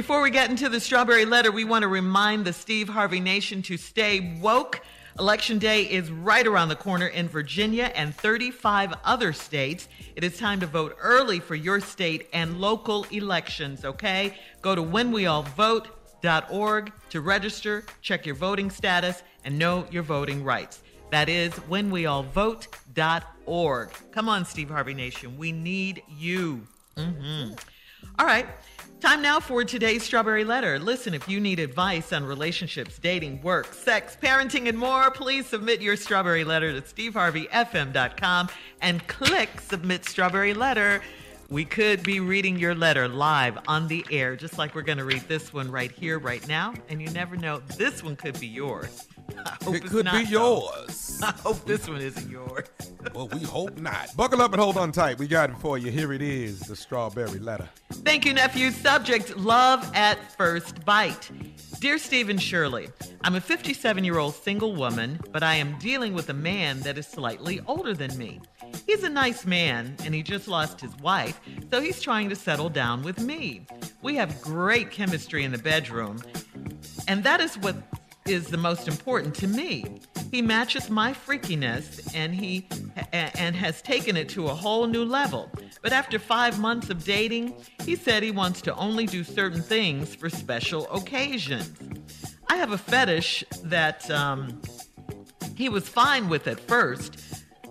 Before we get into the strawberry letter, we want to remind the Steve Harvey Nation to stay woke. Election day is right around the corner in Virginia and 35 other states. It is time to vote early for your state and local elections, okay? Go to whenweallvote.org to register, check your voting status, and know your voting rights. That is whenweallvote.org. Come on, Steve Harvey Nation. We need you. Mm-hmm. All right. Time now for today's Strawberry Letter. Listen, if you need advice on relationships, dating, work, sex, parenting, and more, please submit your Strawberry Letter to steveharveyfm.com and click Submit Strawberry Letter. We could be reading your letter live on the air, just like we're going to read this one right here, right now. And you never know, this one could be yours. It could not, be yours. I hope this one isn't yours. well, we hope not. Buckle up and hold on tight. We got it for you. Here it is the strawberry letter. Thank you, nephew. Subject Love at First Bite. Dear Stephen Shirley, I'm a 57 year old single woman, but I am dealing with a man that is slightly older than me. He's a nice man and he just lost his wife, so he's trying to settle down with me. We have great chemistry in the bedroom, and that is what is the most important to me. He matches my freakiness and he and has taken it to a whole new level. But after 5 months of dating, he said he wants to only do certain things for special occasions. I have a fetish that um, he was fine with at first.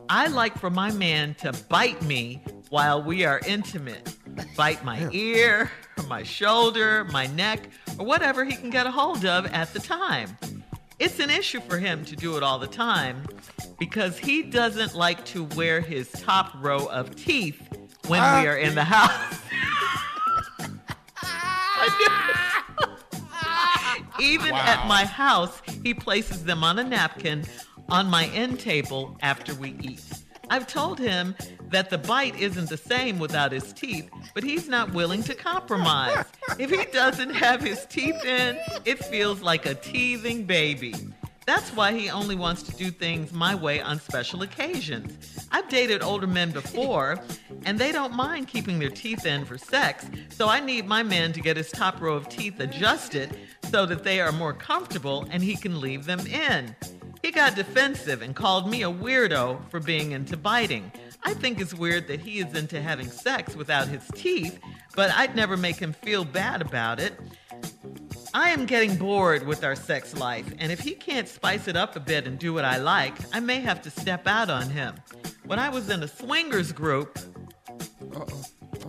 I like for my man to bite me while we are intimate. Bite my ear, my shoulder, my neck, or whatever he can get a hold of at the time. It's an issue for him to do it all the time because he doesn't like to wear his top row of teeth when we are in the ah. house. Even wow. at my house, he places them on a napkin on my end table after we eat. I've told him that the bite isn't the same without his teeth, but he's not willing to compromise. If he doesn't have his teeth in, it feels like a teething baby. That's why he only wants to do things my way on special occasions. I've dated older men before, and they don't mind keeping their teeth in for sex, so I need my man to get his top row of teeth adjusted so that they are more comfortable and he can leave them in. He got defensive and called me a weirdo for being into biting. I think it's weird that he is into having sex without his teeth, but I'd never make him feel bad about it. I am getting bored with our sex life, and if he can't spice it up a bit and do what I like, I may have to step out on him. When I was in a swingers group,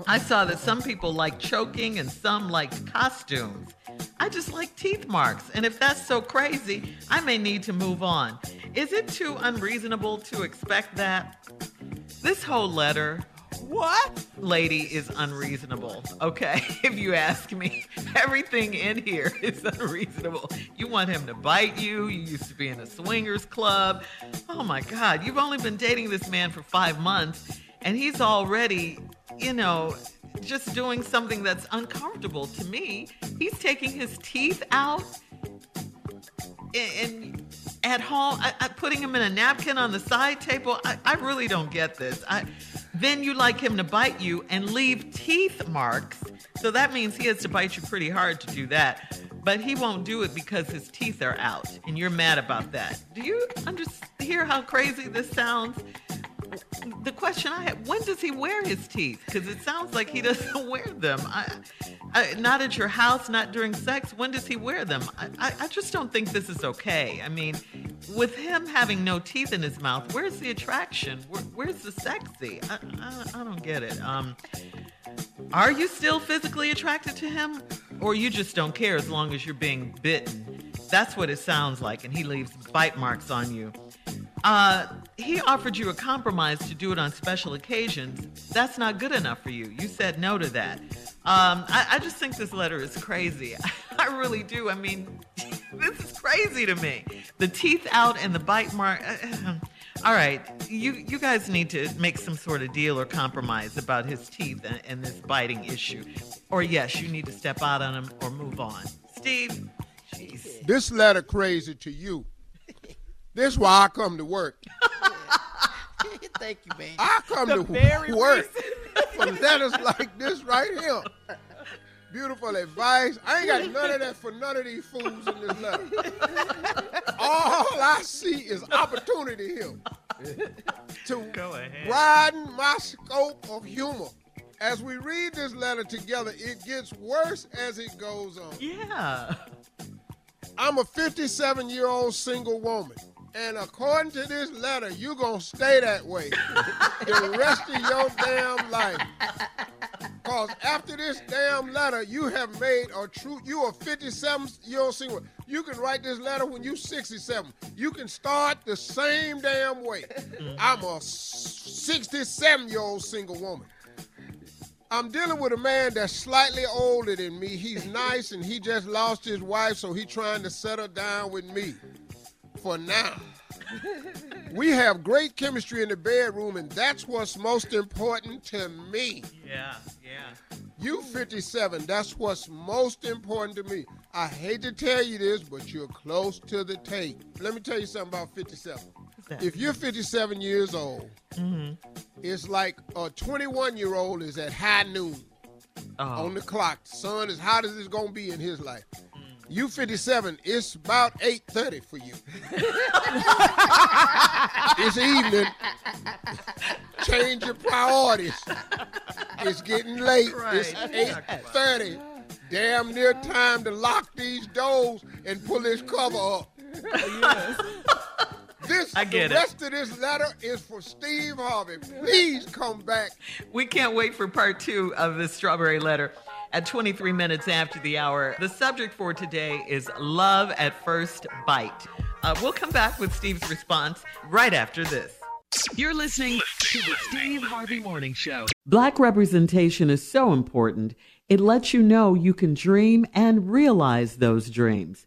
I saw that some people like choking and some liked costumes. I just like teeth marks, and if that's so crazy, I may need to move on. Is it too unreasonable to expect that? This whole letter, What? lady, is unreasonable, okay? If you ask me, everything in here is unreasonable. You want him to bite you, you used to be in a swingers club. Oh my God, you've only been dating this man for five months, and he's already, you know, just doing something that's uncomfortable to me. He's taking his teeth out and, at home, I, I, putting him in a napkin on the side table. I, I really don't get this. I, then you like him to bite you and leave teeth marks. So that means he has to bite you pretty hard to do that. But he won't do it because his teeth are out, and you're mad about that. Do you under- hear how crazy this sounds? the question I have: When does he wear his teeth? Because it sounds like he doesn't wear them. I, I, not at your house, not during sex. When does he wear them? I, I, I just don't think this is okay. I mean, with him having no teeth in his mouth, where's the attraction? Where, where's the sexy? I, I, I don't get it. Um, are you still physically attracted to him, or you just don't care as long as you're being bitten? That's what it sounds like, and he leaves bite marks on you. Uh, he offered you a compromise to do it on special occasions. That's not good enough for you. You said no to that. Um, I, I just think this letter is crazy. I really do. I mean, this is crazy to me. The teeth out and the bite mark. All right, you you guys need to make some sort of deal or compromise about his teeth and, and this biting issue, or yes, you need to step out on him or move on. Steve, jeez. This letter crazy to you. This why I come to work. Thank you, man. I come The to very work for letters like this right here. Beautiful advice. I ain't got none of that for none of these fools in this letter. All I see is opportunity here to broaden my scope of humor. As we read this letter together, it gets worse as it goes on. Yeah. I'm a 57 year old single woman. And according to this letter, you're going to stay that way the rest of your damn life. Because after this damn letter, you have made a true, you are 57 year old single. You can write this letter when you're 67. You can start the same damn way. Mm-hmm. I'm a 67 year old single woman. I'm dealing with a man that's slightly older than me. He's nice and he just lost his wife, so he's trying to settle down with me for now. we have great chemistry in the bedroom, and that's what's most important to me. Yeah, yeah. You 57, that's what's most important to me. I hate to tell you this, but you're close to the tape. Let me tell you something about 57. If you're 57 years old, mm-hmm. it's like a 21 year old is at high noon Oh. on the clock. The sun is hot as it's gonna be in his life. You 57, it's about 8.30 for you. it's evening. Change your priorities. It's getting late. It's 8.30. Damn near time to lock these doors and pull this cover up. This, I get the it. rest of this letter is for Steve Harvey. Please come back. We can't wait for part two of the strawberry letter at 23 minutes after the hour. The subject for today is love at first bite. Uh, we'll come back with Steve's response right after this. You're listening to the Steve Harvey Morning Show. Black representation is so important. It lets you know you can dream and realize those dreams.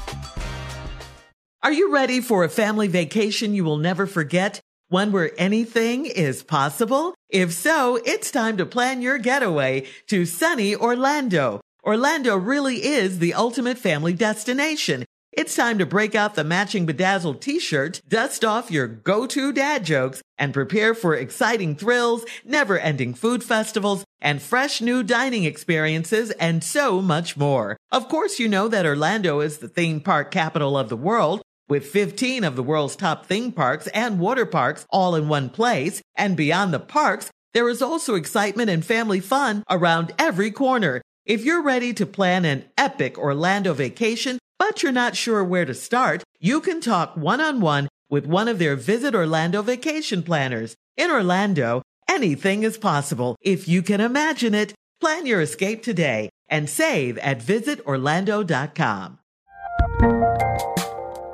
Are you ready for a family vacation you will never forget? One where anything is possible? If so, it's time to plan your getaway to sunny Orlando. Orlando really is the ultimate family destination. It's time to break out the matching bedazzled t-shirt, dust off your go-to dad jokes, and prepare for exciting thrills, never-ending food festivals, and fresh new dining experiences, and so much more. Of course, you know that Orlando is the theme park capital of the world, with 15 of the world's top theme parks and water parks all in one place. And beyond the parks, there is also excitement and family fun around every corner. If you're ready to plan an epic Orlando vacation, but you're not sure where to start, you can talk one on one with one of their Visit Orlando vacation planners. In Orlando, anything is possible if you can imagine it. Plan your escape today and save at visitorlando.com.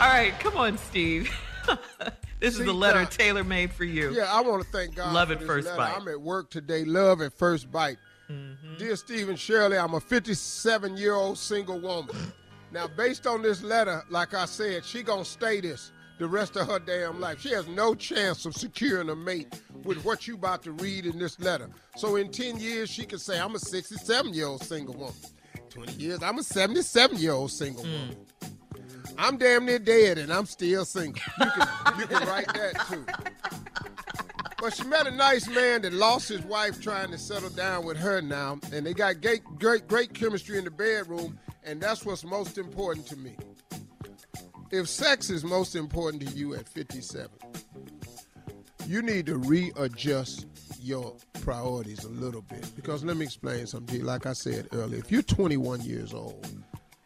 All right, come on, Steve. this See, is a letter tailor made for you. Yeah, I want to thank God. Love at first letter. bite. I'm at work today. Love at first bite. Mm-hmm. Dear Stephen Shirley, I'm a 57 year old single woman. Now, based on this letter, like I said, she gonna stay this the rest of her damn life. She has no chance of securing a mate with what you about to read in this letter. So in 10 years, she could say, I'm a 67 year old single woman. 20 years, I'm a 77 year old single woman. I'm damn near dead and I'm still single. You can, you can write that too. But she met a nice man that lost his wife trying to settle down with her now, and they got great, great, great chemistry in the bedroom, and that's what's most important to me. If sex is most important to you at 57, you need to readjust your priorities a little bit. Because let me explain something to you. Like I said earlier, if you're 21 years old,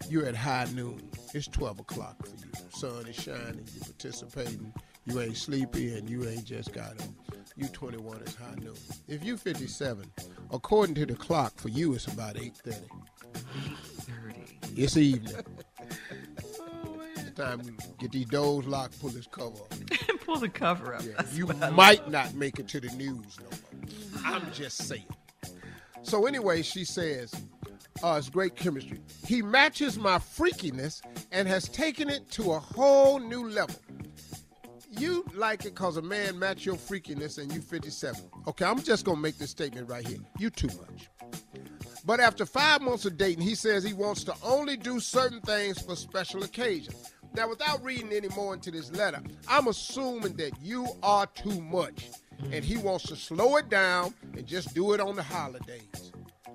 you're at high noon. It's 12 o'clock for you. Sun is shining. You're participating. you ain't sleepy and you ain't just got a, you 21 is high noon. If you 57, according to the clock, for you it's about 8.30. 8:30. It's evening. It's time to get these doors locked, pull this cover up. Pull the cover up. Yeah, you might not make it to the news no more. I'm just saying. So anyway, she says, uh, it's great chemistry. He matches my freakiness and has taken it to a whole new level. You like it because a man match your freakiness and you 57. Okay, I'm just going to make this statement right here. You too much. But after five months of dating, he says he wants to only do certain things for special occasions. Now, without reading any more into this letter, I'm assuming that you are too much. And he wants to slow it down and just do it on the holidays.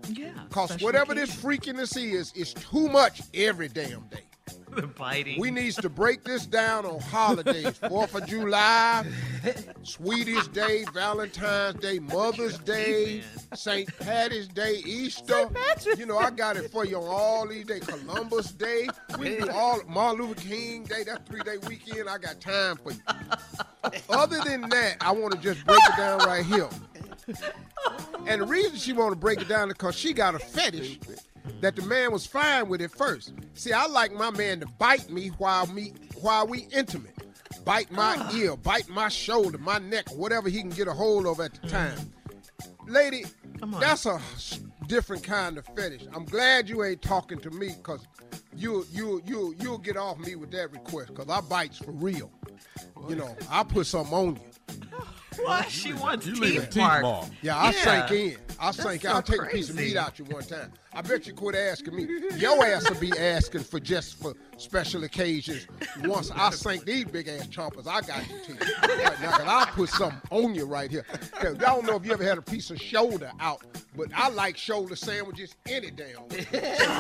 Yeah. Because special whatever this occasion. freakiness is, is too much every damn day. The biting. We needs to break this down on holidays. Fourth of July, Sweetest Day, Valentine's Day, Mother's Day, St. Patty's Day, Easter. You know, I got it for you on all these days. Columbus Day. We do all Martin Luther King Day. That three day weekend. I got time for you. Other than that, I want to just break it down right here. And the reason she want to break it down is because she got a fetish that the man was fine with it first. See, I like my man to bite me while me while we intimate. Bite my ah. ear, bite my shoulder, my neck, whatever he can get a hold of at the mm. time. Lady, Come on. that's a different kind of fetish. I'm glad you ain't talking to me because you you you you'll get off me with that request because I bites for real. You know, I put something on you. Oh. Why she wants You leave a teeth teeth mark. mark. Yeah, I Yeah. sank in. I That's sank so I'll take a piece of meat out you one time. I bet you quit asking me. Your ass will be asking for just for special occasions. Once I sink these big ass chompers, I got you. Right now, 'cause I'll put something on you right here. 'Cause I don't know if you ever had a piece of shoulder out, but I like shoulder sandwiches any day. So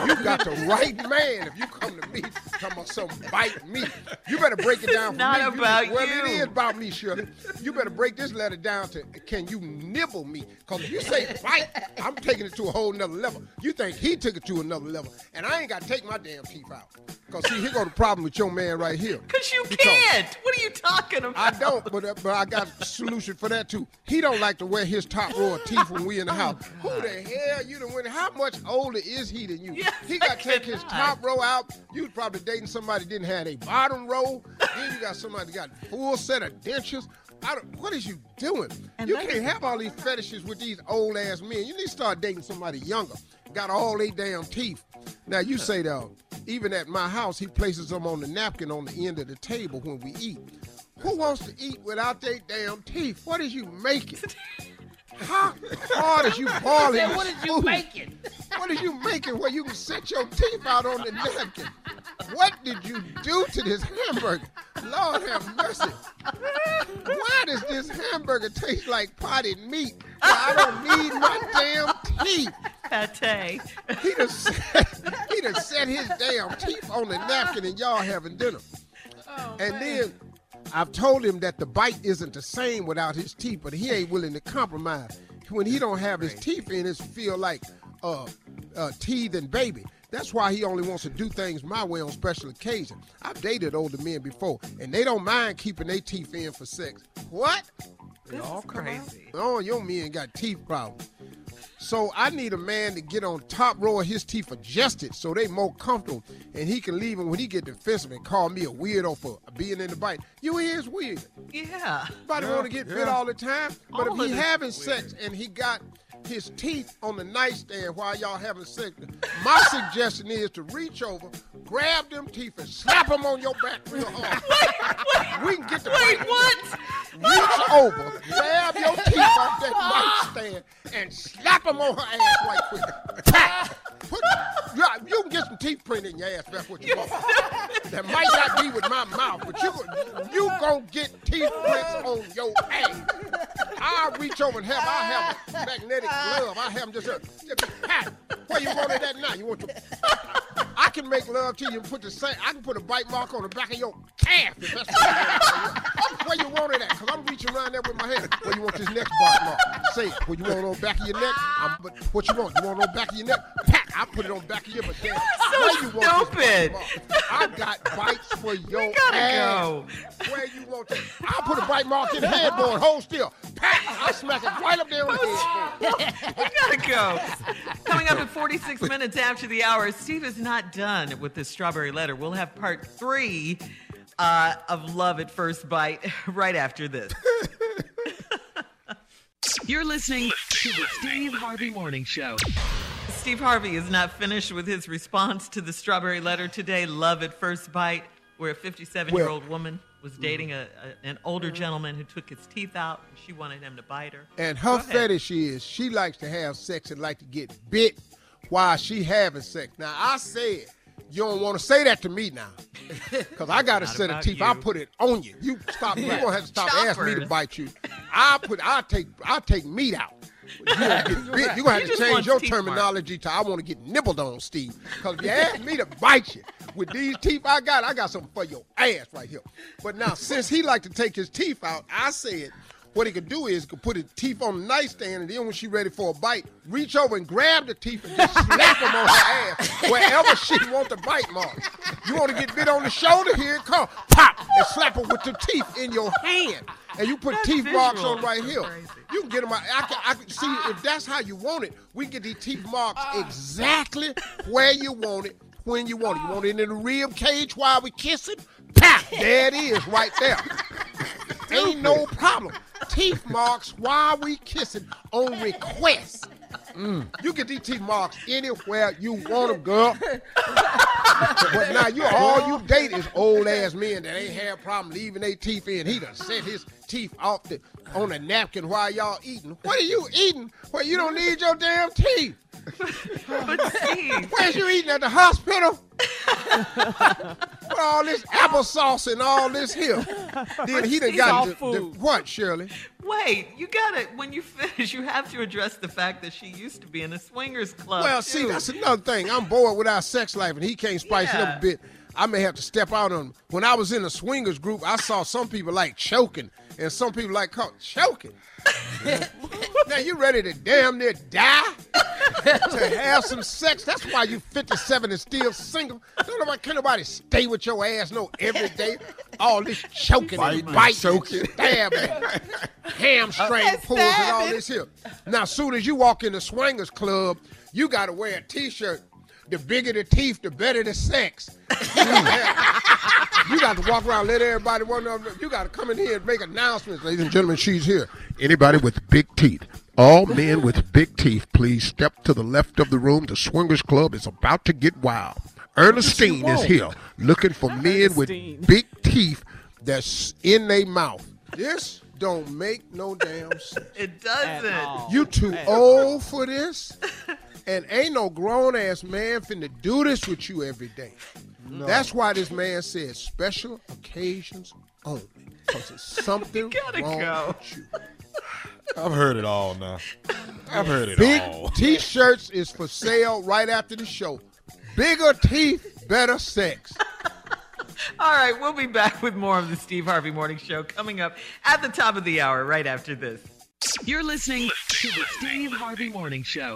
you got the right man if you come to me talking about something bite me. You better break it down for not me. about well, you. it is about me, Shirley. You better break this letter down to can you nibble me? Because if you say bite, I'm taking it to a whole nother level. You think he took it to another level, and I ain't got to take my damn teeth out. Because see, here go the problem with your man right here. Cause you Because- can't. What are you talking about? I don't, but uh, but I got a solution for that too. He don't like to wear his top row of teeth when we in the house. Who the hell you done went? How much older is he than you? Yes, he got to take his top row out. You was probably dating somebody that didn't have a bottom row. then you got somebody that got full set of dentures. I don't, what is you doing? And you can't have all these fetishes with these old ass men. You need to start dating somebody younger. Got all they damn teeth. Now you say though, even at my house, he places them on the napkin on the end of the table when we eat. Who wants to eat without their damn teeth? What is you making? How hard is you boiling? Said, this what is you food? making? What is you making where you can set your teeth out on the napkin? What did you do to this hamburger? Lord have mercy. Why does this hamburger taste like potted meat? Well, I don't need my damn teeth. Pate. He done, set, he done set his damn teeth on the napkin and y'all having dinner. Oh, and then I've told him that the bite isn't the same without his teeth, but he ain't willing to compromise. When he don't have his teeth in, it feel like uh, uh, teeth and baby. That's why he only wants to do things my way on special occasions. I've dated older men before, and they don't mind keeping their teeth in for sex. What? This is crazy. Oh, your men got teeth problems. So I need a man to get on top row of his teeth adjusted so they more comfortable, and he can leave him when he get defensive and call me a weirdo for being in the bite. You is weird. Yeah. Nobody want to get bit all the time, but All if he having is sex and he got his teeth on the nightstand while y'all having sex, my suggestion is to reach over, grab them teeth, and slap them on your back real hard. we can get the Wait, what? Reach over, grab your teeth off that nightstand, and slap them on her ass right quick. Pat! Put, yeah, you can get some teeth print in your ass. That's what you want. That might not be with my mouth, but you you gonna get teeth prints on your ass. I'll reach over and have I have a magnetic glove. I have them just, just pat. Where you want it at now? You want your I can make love to you and put the same. I can put a bite mark on the back of your calf if that's what you want. Where you want it at? Cause I'm reaching around there with my hand. Where you want this next bite mark? Say it. What you want on the back of your neck? I'm, but what you want? You want on the back of your neck? Pat. I put it on the back of your but damn, so you want this stupid. bite? I got bites for your gotta ass. go. Where you want to? I'll put a bite mark in the headboard. Hold still. Pat! I smack it right up there on the headboard. we gotta go. Coming up at 46 minutes after the hour, Steve is not done with this strawberry letter. We'll have part three uh, of Love at First Bite right after this. You're listening to the Steve Harvey Morning Show. Steve Harvey is not finished with his response to the strawberry letter today, Love at First Bite, where a 57 year old woman was mm-hmm. dating a, a, an older mm-hmm. gentleman who took his teeth out. And she wanted him to bite her. And her fetish is she likes to have sex and like to get bit while she having sex. Now I said you don't want to say that to me now, because I got a set of teeth. I you. put it on you. You stop. You gonna have to stop asking me to bite you. I put. I take. I take meat out. You gonna. You gonna have to change your terminology to I want to get nibbled on, Steve. Because if you ask me to bite you with these teeth I got, I got something for your ass right here. But now, since he like to take his teeth out, I said what he could do is could put his teeth on the nightstand, and then when she ready for a bite, reach over and grab the teeth and just slap them on her ass wherever she want the bite mark. You want to get bit on the shoulder? Here it come, pop, and slap her with your teeth in your hand, and you put That's teeth marks on right That's here. crazy. You can get them. out. I can, I can see if that's how you want it. We get these teeth marks uh. exactly where you want it, when you want it. You want it in the rib cage while we kissing? Pop! There it is, right there. Ain't no problem. Teeth marks while we kissing on request. Mm. You get these teeth marks anywhere you want them, girl. but now you all you date is old ass men that ain't had problem leaving their teeth in. He done set his teeth off the on a napkin while y'all eating. What are you eating? Well, you don't need your damn teeth. But Steve, Where's you eating at the hospital? With all this applesauce and all this here. Then he done got the, the, what, Shirley? wait, you gotta, when you finish, you have to address the fact that she used to be in a swingers club. Well, see, that's another thing. I'm bored with our sex life, and he can't spice it up a bit. I may have to step out on. them. When I was in the swingers group, I saw some people like choking, and some people like call, choking. now you ready to damn near die to have some sex? That's why you 57 and still single. Don't nobody, can't nobody stay with your ass no every day. All this choking and biting, choking, stabbing, hamstring pulls, and all this here. Now, soon as you walk in the swingers club, you got to wear a T-shirt. The bigger the teeth, the better the sex. You got to walk around, let everybody know. You got to come in here and make announcements, ladies and gentlemen. She's here. Anybody with big teeth, all men with big teeth, please step to the left of the room. The Swingers Club is about to get wild. Ernestine is here, looking for men with big teeth that's in their mouth. This don't make no damn sense. it doesn't. You too old for this, and ain't no grown ass man finna do this with you every day. That's why this man said special occasions only, because it's something gotta wrong go. with you. I've heard it all now. I've heard it all. Big all. T-shirts is for sale right after the show. Bigger teeth, better sex. All right, we'll be back with more of the Steve Harvey Morning Show coming up at the top of the hour right after this. You're listening to the Steve Harvey Morning Show.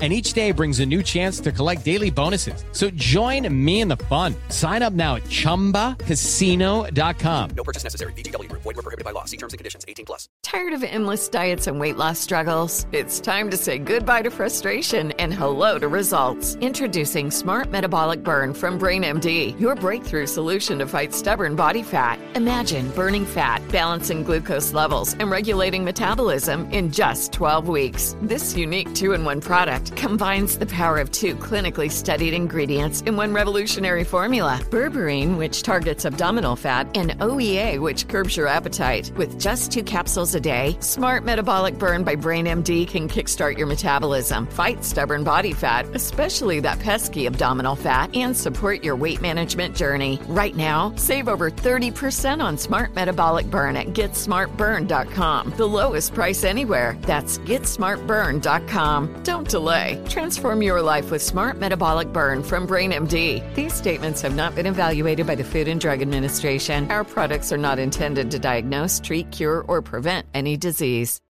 and each day brings a new chance to collect daily bonuses. So join me in the fun. Sign up now at ChumbaCasino.com. No purchase necessary. VGW. Void were prohibited by law. See terms and conditions. 18 plus. Tired of endless diets and weight loss struggles? It's time to say goodbye to frustration and hello to results. Introducing Smart Metabolic Burn from BrainMD, your breakthrough solution to fight stubborn body fat. Imagine burning fat, balancing glucose levels, and regulating metabolism in just 12 weeks. This unique two-in-one product combines the power of two clinically studied ingredients in one revolutionary formula berberine, which targets abdominal fat, and OEA, which curbs your appetite. With just two capsules a day, Smart Metabolic Burn by BrainMD can kickstart your metabolism, fight stubborn body fat, especially that pesky abdominal fat, and support your weight management journey. Right now, save over 30% on Smart Metabolic Burn at GetSmartBurn.com. The lowest price anywhere. That's GetSmartBurn.com. Don't delay. Transform your life with Smart Metabolic Burn from BrainMD. These statements have not been evaluated by the Food and Drug Administration. Our products are not intended to diagnose, treat, cure, or prevent any disease.